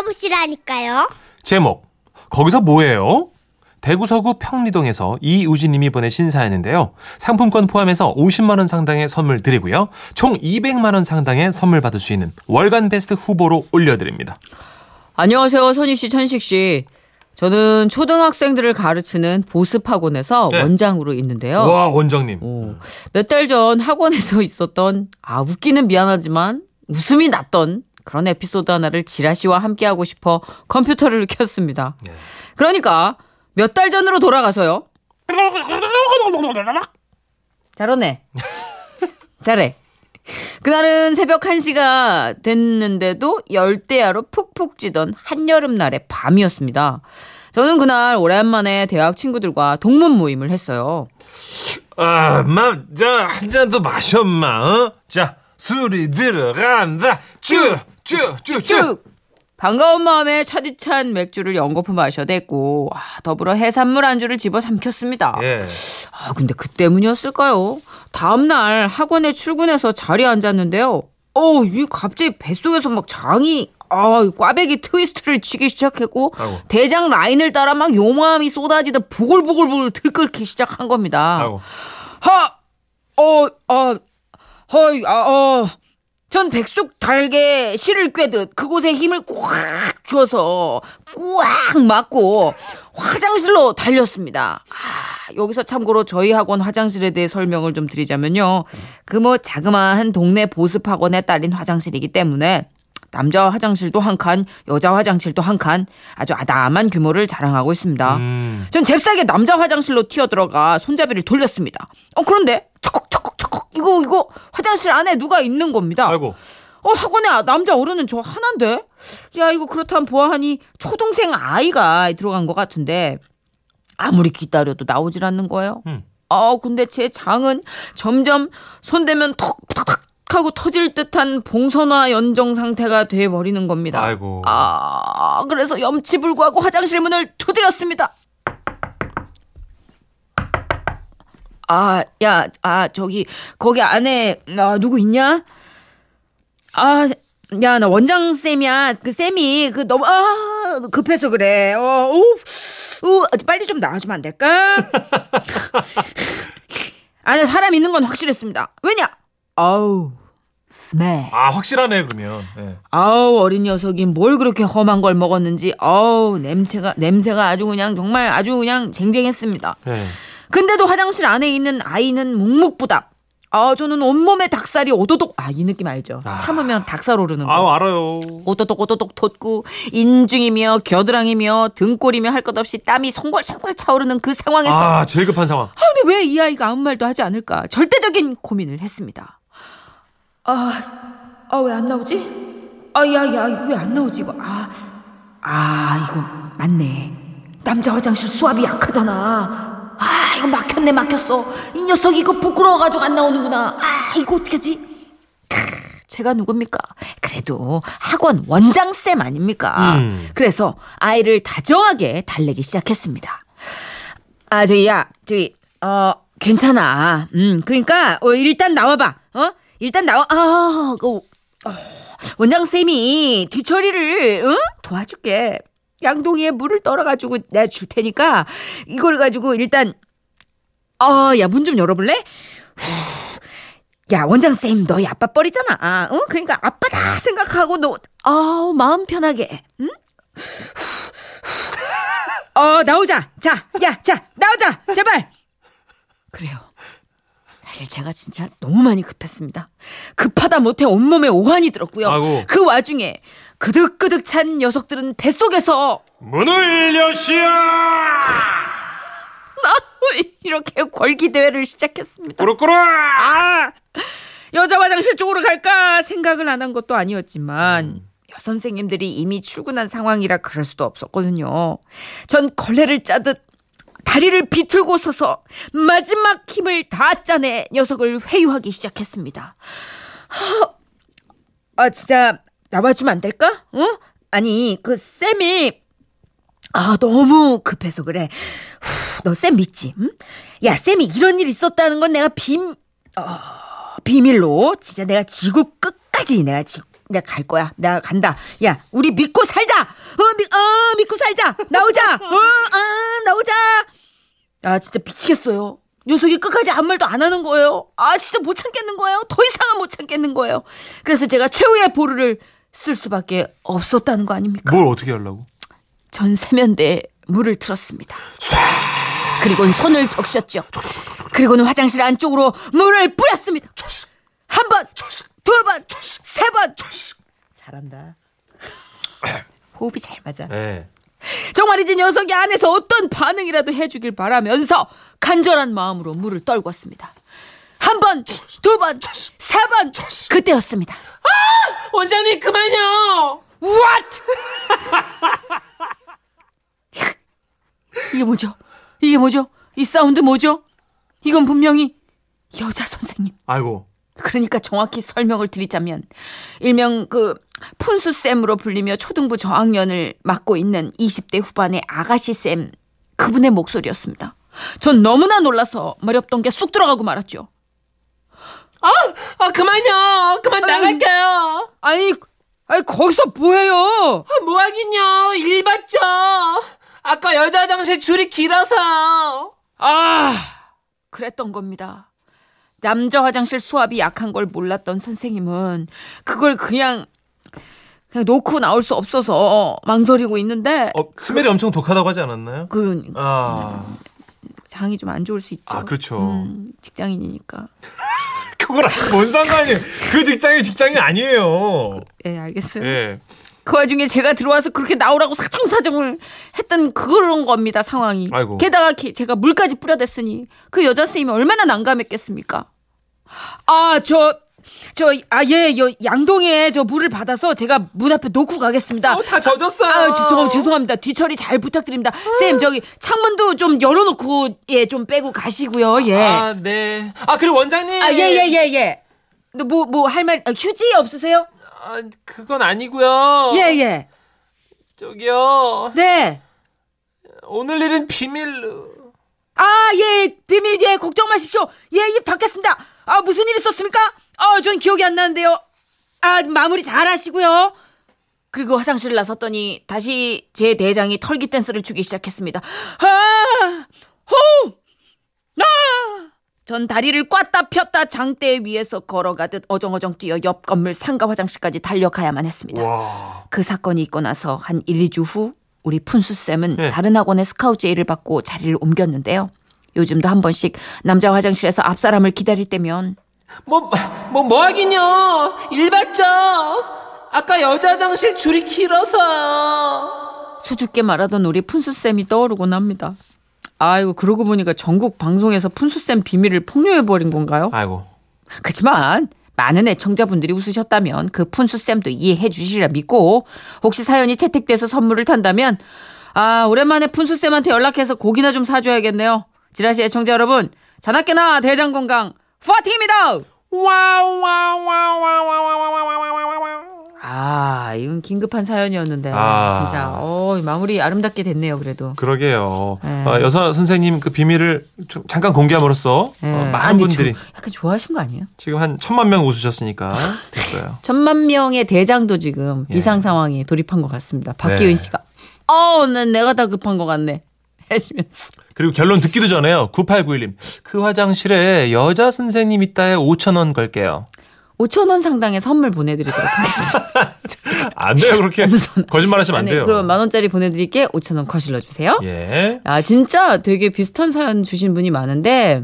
들어보시라니까요. 제목 거기서 뭐해요? 대구 서구 평리동에서 이우진님이 보내신 사연인데요. 상품권 포함해서 50만 원 상당의 선물 드리고요. 총 200만 원 상당의 선물 받을 수 있는 월간 베스트 후보로 올려드립니다. 안녕하세요, 선희 씨, 천식 씨. 저는 초등학생들을 가르치는 보습 학원에서 네. 원장으로 있는데요. 와 원장님. 몇 달 전 학원에서 있었던 아 웃기는 미안하지만 웃음이 났던 그런 에피소드 하나를 지라 씨와 함께 하고 싶어 컴퓨터를 켰습니다. 네. 그러니까 몇 달 전으로 돌아가서요. 잘하네. 잘해. 그날은 새벽 1시가 됐는데도 열대야로 푹푹 찌던 한여름날의 밤이었습니다. 저는 그날 오랜만에 대학 친구들과 동문 모임을 했어요. 아, 마, 자, 한 잔 더 마셔, 마, 어? 자, 술이 들어간다. 쭉, 쭉, 쭉, 쭉. 쭉! 반가운 마음에 차디찬 맥주를 연거푸 마셔댔고 아, 더불어 해산물 안주를 집어 삼켰습니다. 예. 아, 근데 그 때문이었을까요? 다음 날 학원에 출근해서 자리에 앉았는데요. 어, 이 갑자기 뱃속에서 막 장이 아, 꽈배기 트위스트를 치기 시작했고 아이고. 대장 라인을 따라 막 요모함이 쏟아지다 부글부글부글 들끓기 시작한 겁니다. 아이고. 하, 어, 어, 허이, 아, 어. 전 백숙 달게 실을 꿰듯 그곳에 힘을 꽉 주어서 꽉 맞고 화장실로 달렸습니다. 아, 여기서 참고로 저희 학원 화장실에 대해 설명을 좀 드리자면요. 그 뭐 자그마한 동네 보습 학원에 딸린 화장실이기 때문에 남자 화장실도 한 칸, 여자 화장실도 한 칸, 아주 아담한 규모를 자랑하고 있습니다. 음. 전 잽싸게 남자 화장실로 튀어들어가 손잡이를 돌렸습니다. 어, 그런데 척척척척 이거 이거 화장실 안에 누가 있는 겁니다. 아이고. 어, 학원에 아- 남자 어른은 저 하나인데? 야, 이거 그렇다면 보아하니 초등생 아이가 들어간 것 같은데 아무리 기다려도 나오질 않는 거예요. 음. 아, 근데 제 장은 점점 손대면 턱턱턱 하고 터질 듯한 봉선화 연정 상태가 돼 버리는 겁니다. 아이고. 아, 그래서 염치불구하고 화장실 문을 두드렸습니다. 아, 야, 아, 저기, 거기 안에, 아, 누구 있냐? 아, 야, 나 원장쌤이야. 그 쌤이, 그 너무, 아, 급해서 그래. 어, 우, 우, 빨리 좀 나와주면 안 될까? 아니, 사람 있는 건 확실했습니다. 왜냐? 아우, 스멜. 아, 확실하네, 그러면. 예. 아우 어린 녀석이 뭘 그렇게 험한 걸 먹었는지 아우 냄새가 냄새가 아주 그냥 정말 아주 그냥 쟁쟁했습니다. 예. 근데도 화장실 안에 있는 아이는 묵묵부답. 아 저는 온몸에 닭살이 오도독 아 이 느낌 알죠? 아. 참으면 닭살 오르는 거. 아우, 알아요. 오도독 오도독 돋고 인중이며 겨드랑이며 등골이며 할 것 없이 땀이 송골송골 차오르는 그 상황에서 아, 제일 급한 상황. 아, 근데 왜 이 아이가 아무 말도 하지 않을까? 절대적인 고민을 했습니다. 아, 아, 왜 안 나오지? 아, 야, 야, 이거 왜 안 나오지, 이거? 아, 아, 이거 맞네. 남자 화장실 수압이 약하잖아. 아, 이거 막혔네, 막혔어. 이 녀석 이거 부끄러워가지고 안 나오는구나. 아, 이거 어떡하지? 크, 제가 누굽니까? 그래도 학원 원장쌤 아닙니까? 음. 그래서 아이를 다정하게 달래기 시작했습니다. 아, 저기, 야, 저기, 어, 괜찮아. 음, 그러니까, 어, 일단 나와봐. 어? 일단 나와, 아, 그, 어, 원장쌤이 뒤처리를, 응? 도와줄게. 양동이에 물을 떨어가지고 내가 줄 테니까, 이걸 가지고 일단, 어, 야, 문 좀 열어볼래? 후, 야, 원장쌤, 너희 아빠 뻘이잖아. 아, 어? 그러니까 아빠다 생각하고 너, 아우, 마음 편하게, 응? 어, 나오자. 자, 야, 자, 나오자. 제발. 그래요. 사실 제가 진짜 너무 많이 급했습니다. 급하다 못해 온몸에 오한이 들었고요. 아이고. 그 와중에 그득그득 찬 녀석들은 뱃속에서 문을 여시오! 이렇게 걸기 대회를 시작했습니다. 꾸르꾸르! 아! 여자 화장실 쪽으로 갈까 생각을 안 한 것도 아니었지만 음. 여 선생님들이 이미 출근한 상황이라 그럴 수도 없었거든요. 전 걸레를 짜듯 다리를 비틀고 서서 마지막 힘을 다 짜내 녀석을 회유하기 시작했습니다. 하, 아 진짜 나와주면 안 될까? 어? 아니 그 쌤이 아 너무 급해서 그래. 너 쌤 믿지? 응? 야 쌤이 이런 일 있었다는 건 내가 빔 어, 비밀로 진짜 내가 지구 끝까지 내가 지 내가 갈 거야. 내가 간다. 야, 우리 믿고 살자. 어, 미, 어, 믿고 살자. 나오자. 어, 아, 나오자. 아, 진짜 미치겠어요. 녀석이 끝까지 아무 말도 안 하는 거예요. 아, 진짜 못 참겠는 거예요. 더 이상은 못 참겠는 거예요. 그래서 제가 최후의 보루를 쓸 수밖에 없었다는 거 아닙니까? 뭘 어떻게 하려고? 전 세면대에 물을 틀었습니다. 그리고는 손을 적셨죠. 그리고는 화장실 안쪽으로 물을 뿌렸습니다. 한 번, 두 번, 세 번. 잘한다. 호흡이 잘 맞아. 네. 정말이지 녀석이 안에서 어떤 반응이라도 해주길 바라면서 간절한 마음으로 물을 떨궜습니다. 한 번, 두 번, 세 번. 그때였습니다. 원장님 그만요. What? 이게 뭐죠? 이게 뭐죠? 이 사운드 뭐죠? 이건 분명히 여자 선생님. 아이고. 그러니까 정확히 설명을 드리자면 일명 그 푼수 쌤으로 불리며 초등부 저학년을 맡고 있는 20대 후반의 아가씨 쌤 그분의 목소리였습니다. 전 너무나 놀라서 머리 없던 게 쑥 들어가고 말았죠. 아 그만요. 그만 나갈게요. 아니, 아니 거기서 뭐해요? 뭐 하긴요. 일 봤죠. 아까 여자 화장실 줄이 길어서. 아, 그랬던 겁니다. 남자 화장실 수압이 약한 걸 몰랐던 선생님은 그걸 그냥 그냥 놓고 나올 수 없어서 망설이고 있는데 어 스멜이 엄청 독하다고 하지 않았나요? 그 아 장이 좀 안 좋을 수 있죠. 아, 그렇죠. 음, 직장인이니까. 그거랑 뭔 상관이에요? 그 직장이 직장이 아니에요. 예, 알겠어요. 예. 그 와중에 제가 들어와서 그렇게 나오라고 사정사정을 했던 그런 겁니다, 상황이. 아이고. 게다가 기- 제가 물까지 뿌려댔으니 그 여자 선생님이 얼마나 난감했겠습니까? 아, 저, 저, 아, 예, 여, 양동에 저 물을 받아서 제가 문 앞에 놓고 가겠습니다. 어, 다 젖었어요. 아, 저, 저, 죄송합니다. 뒤처리 잘 부탁드립니다. 쌤, 저기 창문도 좀 열어놓고 예, 좀 빼고 가시고요. 예. 아, 아 네. 아 그리고 원장님. 예, 예, 예, 예. 뭐, 뭐, 할 말, 아, 휴지 없으세요? 아 그건 아니고요. 예, 예. 저기요. 네. 오늘 일은 비밀로. 아, 예, 비밀, 예, 걱정 마십시오. 예, 입 닫겠습니다. 아, 무슨 일 있었습니까? 아, 전 기억이 안 나는데요. 아, 마무리 잘 하시고요. 그리고 화장실을 나섰더니 다시 제 대장이 털기 댄스를 추기 시작했습니다. 아, 호, 아! 전 다리를 꽈다 폈다 장대 위에서 걸어가듯 어정어정 뛰어 옆 건물 상가 화장실까지 달려가야만 했습니다. 와. 그 사건이 있고 나서 한 1, 2주 후 우리 푼수쌤은 네. 다른 학원의 스카우트 제의를 받고 자리를 옮겼는데요. 요즘도 한 번씩 남자 화장실에서 앞사람을 기다릴 때면 뭐, 뭐, 뭐 하긴요. 일 봤죠. 아까 여자 화장실 줄이 길어서. 수줍게 말하던 우리 푼수쌤이 떠오르곤 합니다. 아이고 그러고 보니까 전국 방송에서 푼수쌤 비밀을 폭로해버린 건가요? 아이고. 그렇지만 많은 애청자분들이 웃으셨다면 그 푼수쌤도 이해해 주시리라 믿고 혹시 사연이 채택돼서 선물을 탄다면 아 오랜만에 푼수쌤한테 연락해서 고기나 좀 사줘야겠네요. 지라시 애청자 여러분 자나깨나 대장건강 파이팅입니다. wow wow wow wow wow wow wow 아, 이건 긴급한 사연이었는데 아. 진짜 어, 마무리 아름답게 됐네요. 그래도 그러게요. 네. 어, 여사 선생님 그 비밀을 좀 잠깐 공개함으로써 네. 어, 많은 아니, 분들이 조, 약간 좋아하신 거 아니에요? 지금 한 천만 명 웃으셨으니까 됐어요. 천만 명의 대장도 지금 예. 비상 상황에 돌입한 것 같습니다. 박기훈 네. 씨가 어, 오늘 내가 다 급한 것 같네 해주면서. 그리고 결론 듣기도 전에요. 9891님. 그 화장실에 여자 선생님 있다에 5천 원 걸게요. 5천 원 상당의 선물 보내드리도록 하겠습니다. 안 돼요. 그렇게 거짓말 하시면 안 돼요. 그럼 만 원짜리 보내드릴게 5천 원 거실러 주세요. 예. 아 진짜 되게 비슷한 사연 주신 분이 많은데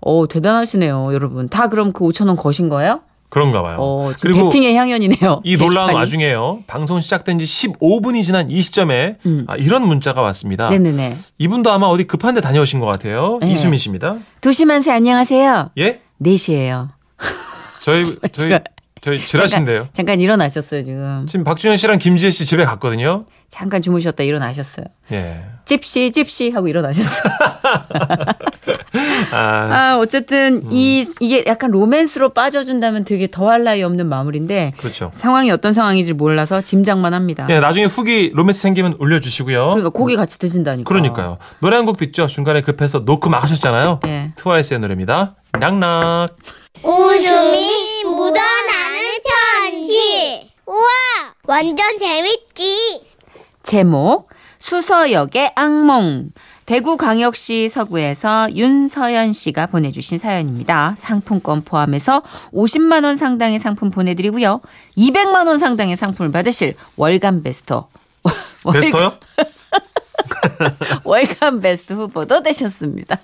어 대단하시네요, 여러분. 다 그럼 그 5천 원 거신 거예요? 그런가 봐요. 어, 그리고 배팅의 향연이네요. 이 놀라운 게시판이. 와중에요. 방송 시작된 지 15분이 지난 이 시점에 음. 아, 이런 문자가 왔습니다. 네네네. 이분도 아마 어디 급한 데 다녀오신 것 같아요. 네. 이수민 씨입니다. 도시만세 안녕하세요. 예? 4시예요. 저희 저희 저희 지라신데요. 잠깐 일어나셨어요, 지금. 지금 박준현 씨랑 김지혜 씨 집에 갔거든요. 잠깐 주무셨다 일어나셨어요. 예. 찝시 찝시 하고 일어나셨어요. 아, 아, 어쨌든 음. 이 이게 약간 로맨스로 빠져준다면 되게 더할 나위 없는 마무리인데 그렇죠. 상황이 어떤 상황인지 몰라서 짐작만 합니다. 예, 나중에 후기 로맨스 생기면 올려주시고요. 그러니까 고기 같이 드신다니까. 그러니까요. 노래 한 곡 듣죠. 중간에 급해서 놓고 막 하셨잖아요. 예. 트와이스의 노래입니다. 낙낙. 웃음이 묻어나는 편지. 완전 재밌지. 제목 수서역의 악몽 대구광역시 서구에서 윤서연 씨가 보내주신 사연입니다. 상품권 포함해서 50만 원 상당의 상품 보내드리고요. 200만 원 상당의 상품을 받으실 월간 베스트 베스터요? 월간 베스트 후보도 되셨습니다.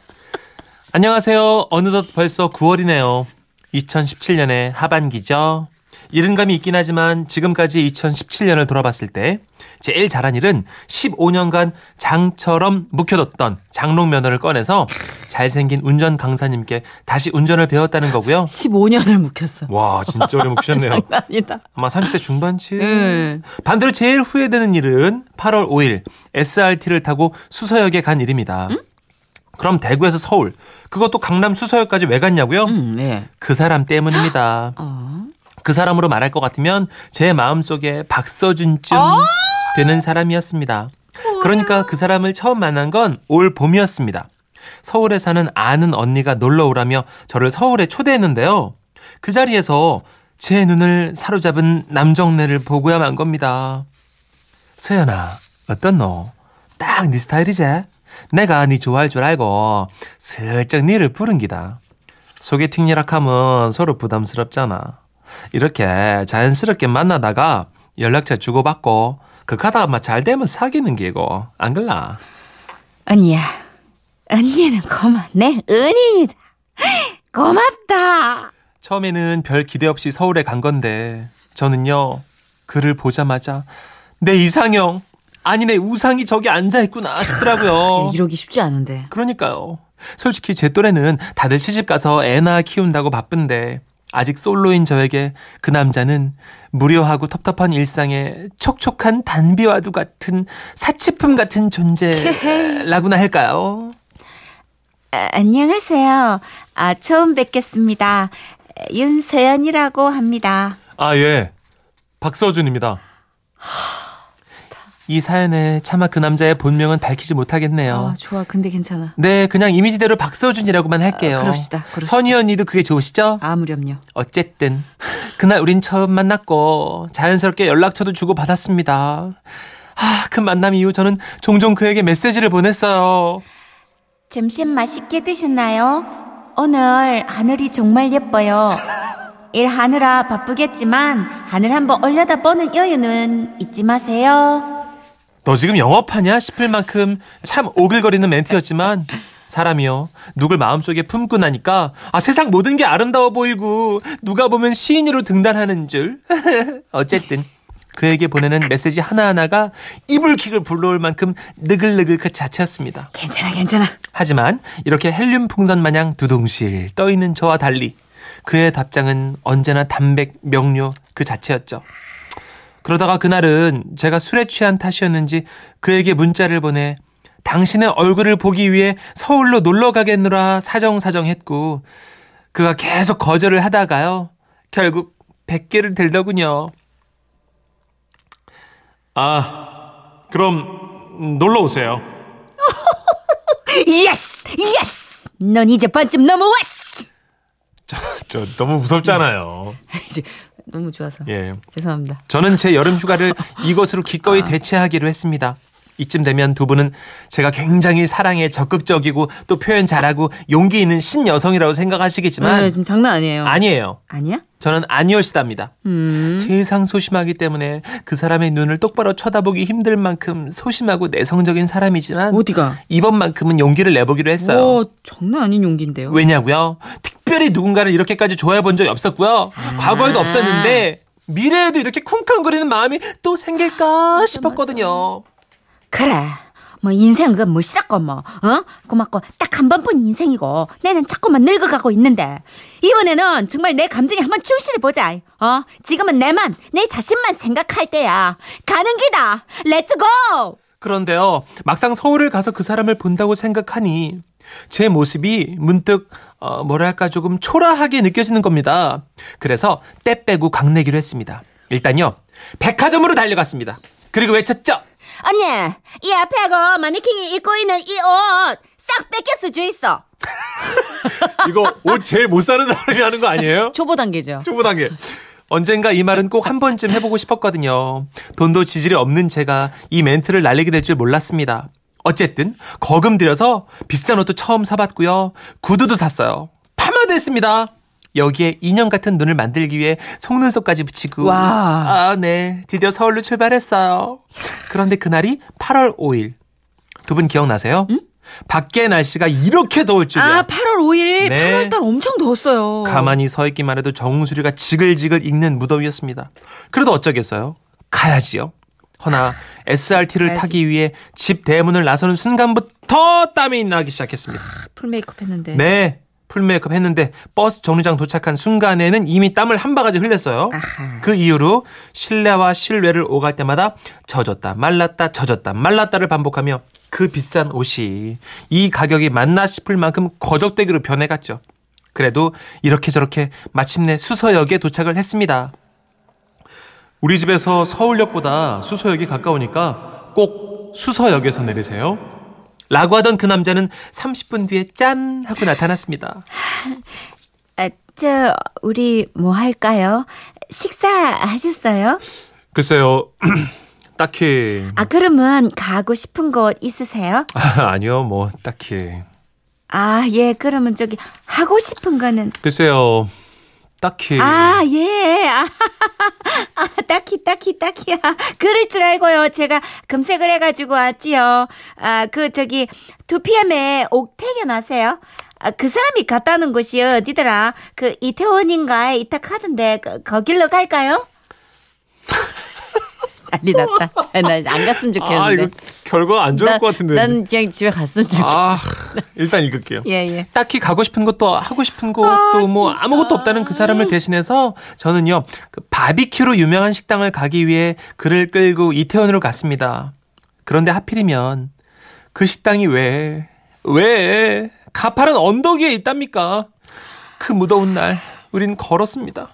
안녕하세요. 어느덧 벌써 9월이네요. 2017년의 하반기죠. 이른감이 있긴 하지만 지금까지 2017년을 돌아봤을 때 제일 잘한 일은 15년간 장처럼 묵혀뒀던 장롱 면허를 꺼내서 잘생긴 운전 강사님께 다시 운전을 배웠다는 거고요. 15년을 묵혔어. 와 진짜 오래 묵히셨네요. 장난 아니다. 아마 30대 중반쯤. 음. 반대로 제일 후회되는 일은 8월 5일 SRT를 타고 수서역에 간 일입니다. 그럼 대구에서 서울, 그것도 강남 수서역까지 왜 갔냐고요? 음, 네. 그 사람 때문입니다. 어. 그 사람으로 말할 것 같으면 제 마음속에 박서준쯤 되는 사람이었습니다. 그러니까 그 사람을 처음 만난 건 올 봄이었습니다. 서울에 사는 아는 언니가 놀러 오라며 저를 서울에 초대했는데요. 그 자리에서 제 눈을 사로잡은 남정네를 보고야 만 겁니다. 서연아, 어떤 너? 딱 네 스타일이지? 내가 네 좋아할 줄 알고 슬쩍 니를 부른 기다. 소개팅이라 하면 서로 부담스럽잖아. 이렇게 자연스럽게 만나다가 연락처 주고받고 그 가다가 막 잘 되면 사귀는 게고 안 그래? 언니야, 언니는 고마, 내 은인이다. 고맙다. 처음에는 별 기대 없이 서울에 간 건데 저는요 그를 보자마자 내 이상형 아니 내 우상이 저기 앉아 있구나 싶더라고요. 이러기 쉽지 않은데. 그러니까요. 솔직히 제 또래는 다들 시집 가서 애나 키운다고 바쁜데 아직 솔로인 저에게 그 남자는 무료하고 텁텁한 일상에 촉촉한 단비와도 같은 사치품 같은 존재라고나 할까요? 아, 안녕하세요. 아, 처음 뵙겠습니다. 윤서연이라고 합니다. 아, 예. 박서준입니다. 이 사연에 차마 그 남자의 본명은 밝히지 못하겠네요. 아, 좋아. 근데 괜찮아. 네, 그냥 이미지대로 박서준이라고만 할게요. 아, 그럽시다, 그럽시다. 선희 언니도 그게 좋으시죠? 아무렴요. 어쨌든 그날 우린 처음 만났고 자연스럽게 연락처도 주고 받았습니다. 아, 그 만남 이후 저는 종종 그에게 메시지를 보냈어요. 점심 맛있게 드셨나요? 오늘 하늘이 정말 예뻐요. 일하느라 바쁘겠지만 하늘 한번 올려다보는 여유는 잊지 마세요. 너 지금 영업하냐 싶을 만큼 참 오글거리는 멘트였지만 사람이요 누굴 마음속에 품고 나니까 아 세상 모든 게 아름다워 보이고 누가 보면 시인으로 등단하는 줄 어쨌든 그에게 보내는 메시지 하나하나가 이불킥을 불러올 만큼 느글느글 그 자체였습니다. 괜찮아, 괜찮아. 하지만 이렇게 헬륨 풍선 마냥 두둥실 떠 있는 저와 달리 그의 답장은 언제나 담백 명료 그 자체였죠. 그러다가 그날은 제가 술에 취한 탓이었는지 그에게 문자를 보내 당신의 얼굴을 보기 위해 서울로 놀러 가겠노라 사정사정 했고 그가 계속 거절을 하다가요. 결국 100개를 들더군요. 아, 그럼 놀러 오세요. Yes! Yes! 넌 이제 반쯤 넘어왔어! 저, 저 너무 무섭잖아요. 이제 너무 좋아서. 예. 죄송합니다. 저는 제 여름 휴가를 이것으로 기꺼이 대체하기로 했습니다. 이쯤 되면 두 분은 제가 굉장히 사랑에 적극적이고 또 표현 잘하고 용기 있는 신여성이라고 생각하시겠지만 네, 지금 장난 아니에요. 아니에요. 아니야? 저는 아니었시답니다. 음. 세상 소심하기 때문에 그 사람의 눈을 똑바로 쳐다보기 힘들 만큼 소심하고 내성적인 사람이지만 어디가? 이번만큼은 용기를 내보기로 했어요. 오, 장난 아닌 용기인데요. 왜냐고요? 특별히 누군가를 이렇게까지 좋아해 본 적이 없었고요. 과거에도 없었는데 미래에도 이렇게 쿵쾅거리는 마음이 또 생길까 싶었거든요. 그래. 뭐 인생은 그 뭐시라고 뭐 어? 고맙고 딱 한 번뿐 인생이고 내는 자꾸만 늙어가고 있는데 이번에는 정말 내 감정에 한번 충실해 보자. 어? 지금은 내만 내 자신만 생각할 때야. 가는 기다. Let's go. 그런데요, 막상 서울을 가서 그 사람을 본다고 생각하니 제 모습이 문득 어, 뭐랄까 조금 초라하게 느껴지는 겁니다. 그래서 때 빼고 강내기로 했습니다. 일단요, 백화점으로 달려갔습니다. 그리고 외쳤죠. 언니, 이 앞에고 마네킹이 입고 있는 이 옷 싹 뺏겼어 주 있어. 이거 옷 제일 못 사는 사람이 하는 거 아니에요? 초보 단계죠. 초보 단계. 언젠가 이 말은 꼭 한 번쯤 해보고 싶었거든요. 돈도 지질이 없는 제가 이 멘트를 날리게 될 줄 몰랐습니다. 어쨌든 거금 들여서 비싼 옷도 처음 사봤고요. 구두도 샀어요. 파마도 했습니다. 여기에 인형 같은 눈을 만들기 위해 속눈썹까지 붙이고 와. 아, 네. 드디어 서울로 출발했어요. 그런데 그날이 8월 5일. 두 분 기억나세요? 밖에 날씨가 이렇게 더울 줄이야. 아, 8월 5일, 네. 8월 달 엄청 더웠어요. 가만히 서 있기만 해도 정수리가 지글지글 익는 무더위였습니다. 그래도 어쩌겠어요. 가야지요. 허나 SRT를 가야지. 타기 위해 집 대문을 나서는 순간부터 땀이 나기 시작했습니다. full 메이크업 했는데. 네. full 메이크업 했는데 버스 정류장 도착한 순간에는 이미 땀을 한 바가지 흘렸어요. 아하. 그 이후로 실내와 실외를 오갈 때마다 젖었다 말랐다 젖었다 말랐다를 반복하며 그 비싼 옷이 이 가격이 맞나 싶을 만큼 거적대기로 변해갔죠. 그래도 이렇게 저렇게 마침내 수서역에 도착을 했습니다. 우리 집에서 서울역보다 수서역이 가까우니까 꼭 수서역에서 내리세요. 라고 하던 그 남자는 30분 뒤에 짠 하고 나타났습니다. 아, 저, 우리 뭐 할까요? 식사하셨어요? 글쎄요. 딱히 아, 그러면 가고 싶은 곳 있으세요? 아, 아니요, 뭐 딱히. 아, 예, 그러면 저기 하고 싶은 거는 글쎄요, 딱히. 아, 예. 아, 아, 딱히, 딱히, 딱히. 아, 그럴 줄 알고요. 제가 검색을 해가지고 왔지요. 아, 그, 저기, 2pm에 옥태견 아세요? 아, 그 사람이 갔다는 곳이 어디더라? 그, 이태원인가 에 이탁 하던데, 그, 거길로 갈까요? 난리 났다. 난 안 갔으면 아, 이거 결과 안 좋을 나- 것 같은데. 난 그냥 집에 갔으면 좋겠어. 아, 일단 읽을게요. 예, 예. 딱히 가고 싶은 것도 하고 싶은 곳도 뭐 아무것도 없다는 그 사람을 대신해서 저는요 그 바비큐로 유명한 식당을 가기 위해 그를 끌고 이태원으로 갔습니다. 그런데 하필이면 그 식당이 왜, 왜 가파른 언덕 위에 있답니까? 그 무더운 날 우린 걸었습니다.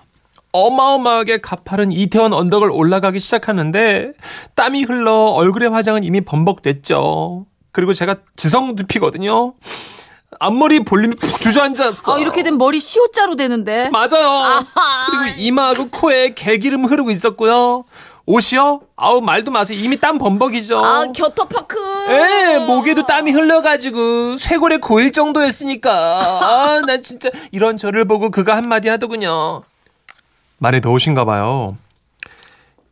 어마어마하게 가파른 이태원 언덕을 올라가기 시작하는데 땀이 흘러 얼굴의 화장은 이미 범벅됐죠. 그리고 제가 지성 두피거든요. 앞머리 볼륨이 푹 주저앉았어. 어, 이렇게 된 머리 시옷자루 되는데. 맞아요. 그리고 이마하고 코에 개기름 흐르고 있었고요. 옷이요? 아우 말도 마세요. 이미 땀 범벅이죠. 아, 겨터파크. 예, 목에도 땀이 흘러가지고 쇄골에 고일 정도였으니까. 아, 난 진짜 이런 저를 보고 그가 한마디 하더군요. 많이 더우신가 봐요.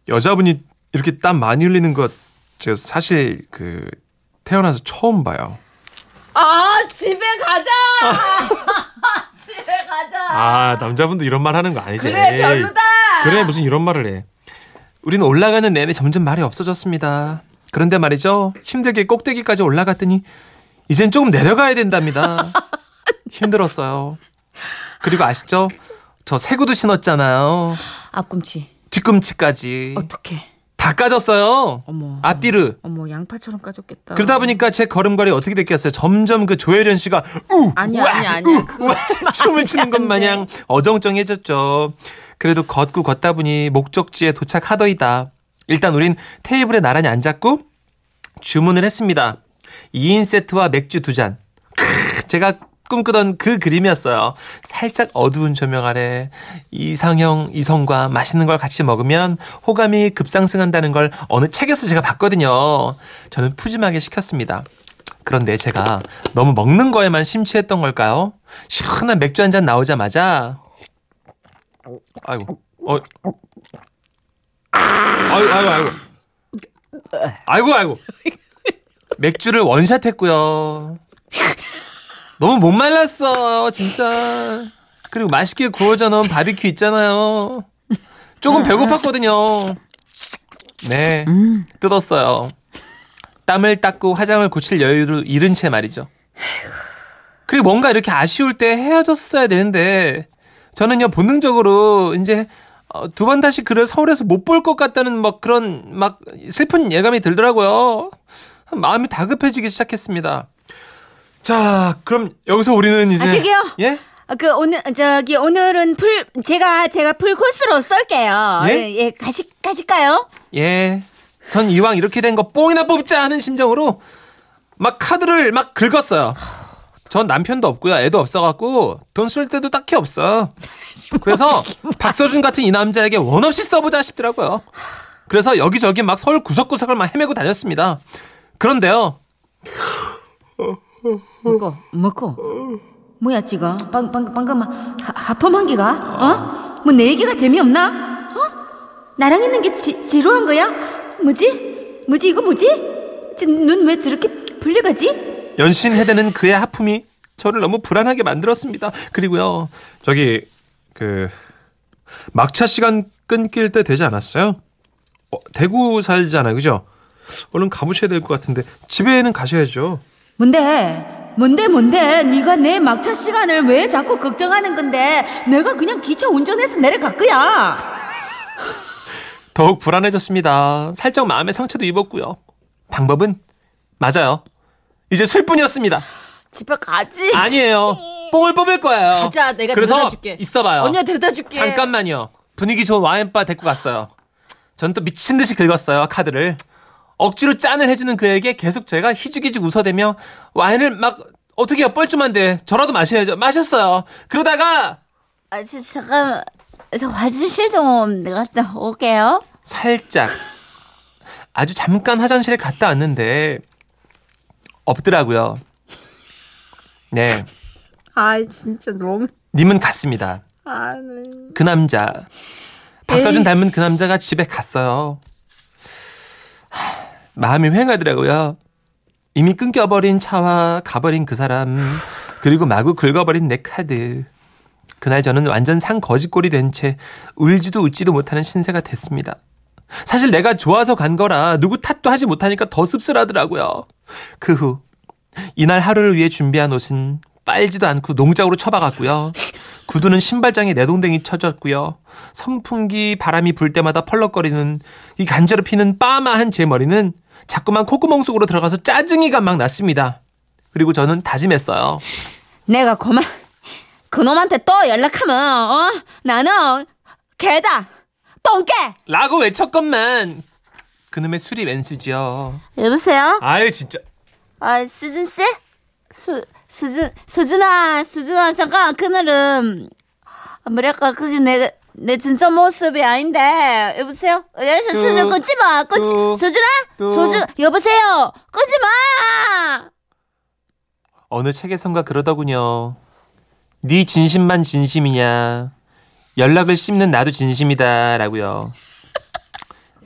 여자분이 이렇게 땀 많이 흘리는 것 제가 사실 그 태어나서 처음 봐요. 아, 집에 가자. 집에 가자. 아, 남자분도 이런 말 하는 거 아니지? 그래, 별로다. 그래, 무슨 이런 말을 해. 우리는 올라가는 내내 점점 말이 없어졌습니다. 그런데 말이죠. 힘들게 꼭대기까지 올라갔더니 이젠 조금 내려가야 된답니다. 힘들었어요. 그리고 아시죠? 저 새구도 신었잖아요. 앞꿈치. 뒤꿈치까지. 어떻게? 다 까졌어요. 어머. 앞뒤를. 어머, 양파처럼 까졌겠다. 그러다 보니까 제 걸음걸이 어떻게 됐겠어요? 점점 그 조혜련 씨가 우 우와 하지 마. 춤을 안 추는 돼, 것. 마냥 어정쩡해졌죠. 그래도 걷고 걷다 보니 목적지에 도착하더이다. 일단 우린 테이블에 나란히 앉았고 주문을 했습니다. 2인 세트와 맥주 두 잔. 크, 제가 꿈꾸던 그 그림이었어요. 살짝 어두운 조명 아래 이상형 이성과 맛있는 걸 같이 먹으면 호감이 급상승한다는 걸 어느 책에서 제가 봤거든요. 저는 푸짐하게 시켰습니다. 그런데 제가 너무 먹는 거에만 심취했던 걸까요? 시원한 맥주 한 잔 나오자마자 아이고 어 아이고 아이고 아이고 아이고 아이고 맥주를 원샷했고요. 너무 못 말랐어 진짜. 그리고 맛있게 구워져 놓은 바비큐 있잖아요. 조금 배고팠거든요. 네 뜯었어요. 땀을 닦고 화장을 고칠 여유를 잃은 채 말이죠. 그리고 뭔가 이렇게 아쉬울 때 헤어졌어야 되는데 저는요 본능적으로 이제 어, 두번 다시 그를 서울에서 못 볼 것 같다는 막 그런 막 슬픈 예감이 들더라고요. 마음이 다급해지기 시작했습니다. 자, 그럼 여기서 우리는 이제 아, 저기요. 예? 아, 그 오늘 저기 오늘은 풀 제가 제가 풀코스로 쏠게요. 예? 예, 예 가시 가실까요? 예. 전 이왕 이렇게 된 거 뽕이나 뽑자 하는 심정으로 막 카드를 막 긁었어요. 전 남편도 없고요. 애도 없어갖고 돈쓸 데도 딱히 없어. 그래서 박서준 같은 이 남자에게 원 없이 써보자 싶더라고요. 그래서 여기저기 막 서울 구석구석을 막 헤매고 다녔습니다. 그런데요. 먹고 먹고 뭐야 지금 방, 방, 방금 하, 하품한 기가 어? 뭐 내 얘기가 재미없나? 어? 나랑 있는 게 지, 지루한 거야? 뭐지? 뭐지 이거 뭐지? 눈 왜 저렇게 불려가지? 연신해대는 그의 하품이 저를 너무 불안하게 만들었습니다. 그리고요, 저기 그 막차 시간 끊길 때 되지 않았어요? 어, 대구 살잖아요, 그죠? 얼른 가보셔야 될 것 같은데 집에는 가셔야죠. 뭔데? 뭔데 뭔데? 네가 내 막차 시간을 왜 자꾸 걱정하는 건데? 내가 그냥 기차 운전해서 내려갈 거야. 더욱 불안해졌습니다. 살짝 마음의 상처도 입었고요. 방법은 맞아요. 이제 술 뿐이었습니다. 집에 가지. 아니에요. 뽕을 뽑을 거예요. 가자, 내가 그래서 데려다 줄게. 있어봐요. 언니가 데려다 줄게. 잠깐만요. 분위기 좋은 와인바 데리고 갔어요. 전 또 미친 듯이 긁었어요 카드를. 억지로 짠을 해주는 그에게 계속 제가 희죽희죽 웃어대며 와인을 막 어떻게 해요 뻘쭘한데 저라도 마셔야죠. 마셨어요. 그러다가 아, 저, 잠깐, 저 화장실 좀 갔다 올게요. 살짝 아주 잠깐 화장실에 갔다 왔는데 없더라고요. 네. 아 진짜 너무. 님은 갔습니다. 아, 네. 그 남자 박서준 닮은 그 남자가 집에 갔어요. 하, 마음이 휑하더라고요. 이미 끊겨버린 차와 가버린 그 사람 그리고 마구 긁어버린 내 카드. 그날 저는 완전 상 거지꼴이 된 채 울지도 웃지도 못하는 신세가 됐습니다. 사실 내가 좋아서 간 거라 누구 탓도 하지 못하니까 더 씁쓸하더라고요. 그 후 이날 하루를 위해 준비한 옷은 빨지도 않고 농장으로 처박았고요. 구두는 신발장에 내동댕이 쳐졌고요. 선풍기 바람이 불 때마다 펄럭거리는 이 간지럽히는 빠마한 제 머리는 자꾸만 콧구멍 속으로 들어가서 짜증이가 막 났습니다. 그리고 저는 다짐했어요. 내가 그만 그놈한테 또 연락하면 어 나는 개다 똥개. 라고 외쳤건만 그놈의 술이 웬수지요. 여보세요? 아유 진짜 아, 수진 씨? 수, 수진, 수진아, 수진아, 잠깐, 그날은, 아, 뭐랄까, 그게 내, 내 진짜 모습이 아닌데, 여보세요? 야, 수- 수진, 뚝, 끊지 마! 끊지, 뚝, 수진아? 뚝. 수진, 여보세요? 끊지 마! 어느 책에선가 그러더군요. 네 진심만 진심이냐. 연락을 씹는 나도 진심이다 라고요.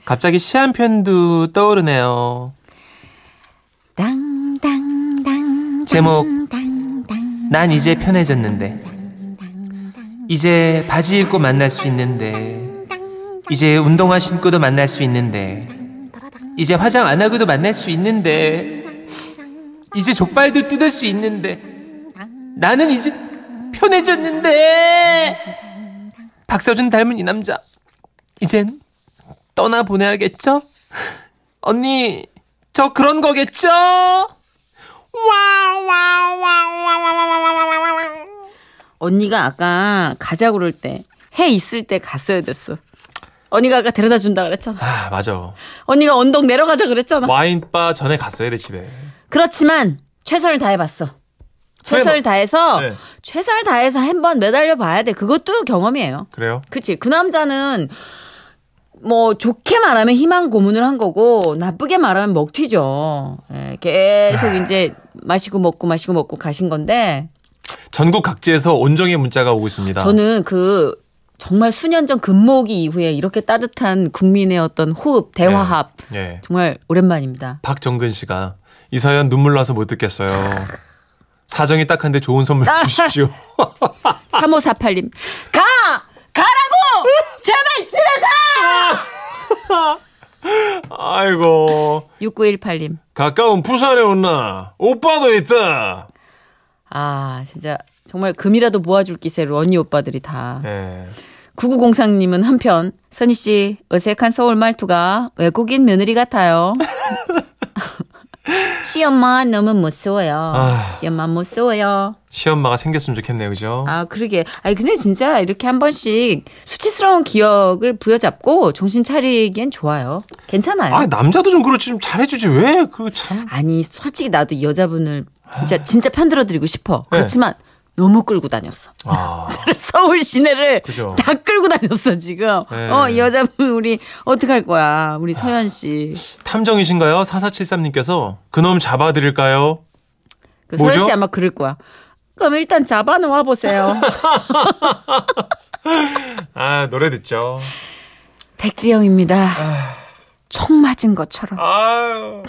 갑자기 시한 편도 떠오르네요. 땅땅땅. 제목. 난 이제 편해졌는데. 이제 바지 입고 만날 수 있는데. 이제 운동화 신고도 만날 수 있는데. 이제 화장 안 하고도 만날 수 있는데. 이제 족발도 뜯을 수 있는데. 나는 이제 편해졌는데. 박서준 닮은 이 남자. 이젠 떠나 보내야겠죠? 언니, 저 그런 거겠죠? 언니가 아까 가자 그럴 때 해 있을 때 갔어야 됐어. 언니가 아까 데려다 준다 그랬잖아. 아, 맞아. 언니가 언덕 내려가자 그랬잖아. 와인바 전에 갔어야 돼, 집에. 그렇지만 최선을 다해 봤어. 최선을 다해서 네. 최선을 다해서 한 번 매달려 봐야 돼. 그것도 경험이에요. 그래요? 그치. 그 남자는 뭐 좋게 말하면 희망 고문을 한 거고 나쁘게 말하면 먹튀죠. 예, 계속 이제 마시고 먹고 마시고 먹고 가신 건데 전국 각지에서 온정의 문자가 오고 있습니다. 저는 그 정말 수년 전 금모기 이후에 이렇게 따뜻한 국민의 어떤 호흡, 대화합 예. 예. 정말 오랜만입니다. 박정근 씨가 이 사연 눈물 나서 못 듣겠어요. 사정이 딱한데 좋은 선물 주십시오. 3548님. 가! 가라고! 제발 집에 가! 아이고 6918님. 가까운 부산에 온나 오빠도 있다. 아, 진짜 정말 금이라도 모아줄 기세로 언니 오빠들이 다. 예. 9903님은 한편 선희 씨 어색한 서울 말투가 외국인 며느리 같아요. 시엄마 너무 무서워요. 아. 시엄마 무서워요. 시엄마가 생겼으면 좋겠네요, 그죠? 아 그러게. 아니 근데 진짜 이렇게 한 번씩 수치스러운 기억을 부여잡고 정신 차리기엔 좋아요. 괜찮아요. 아 남자도 좀 그렇지 좀 잘해주지 왜 그 참. 아니 솔직히 나도 이 여자분을 진짜 진짜 편들어 드리고 싶어. 네. 그렇지만 너무 끌고 다녔어. 아, 서울 시내를 그죠. 다 끌고 다녔어 지금. 네. 어이 여자분 우리 어떡할 거야 우리 서현 씨. 탐정이신가요? 4473님께서 그놈 잡아드릴까요? 그 뭐죠? 서현 씨 아마 그럴 거야. 그럼 일단 잡아놓아 보세요. 아, 노래 듣죠. 백지영입니다. 총 맞은 것처럼. 아유.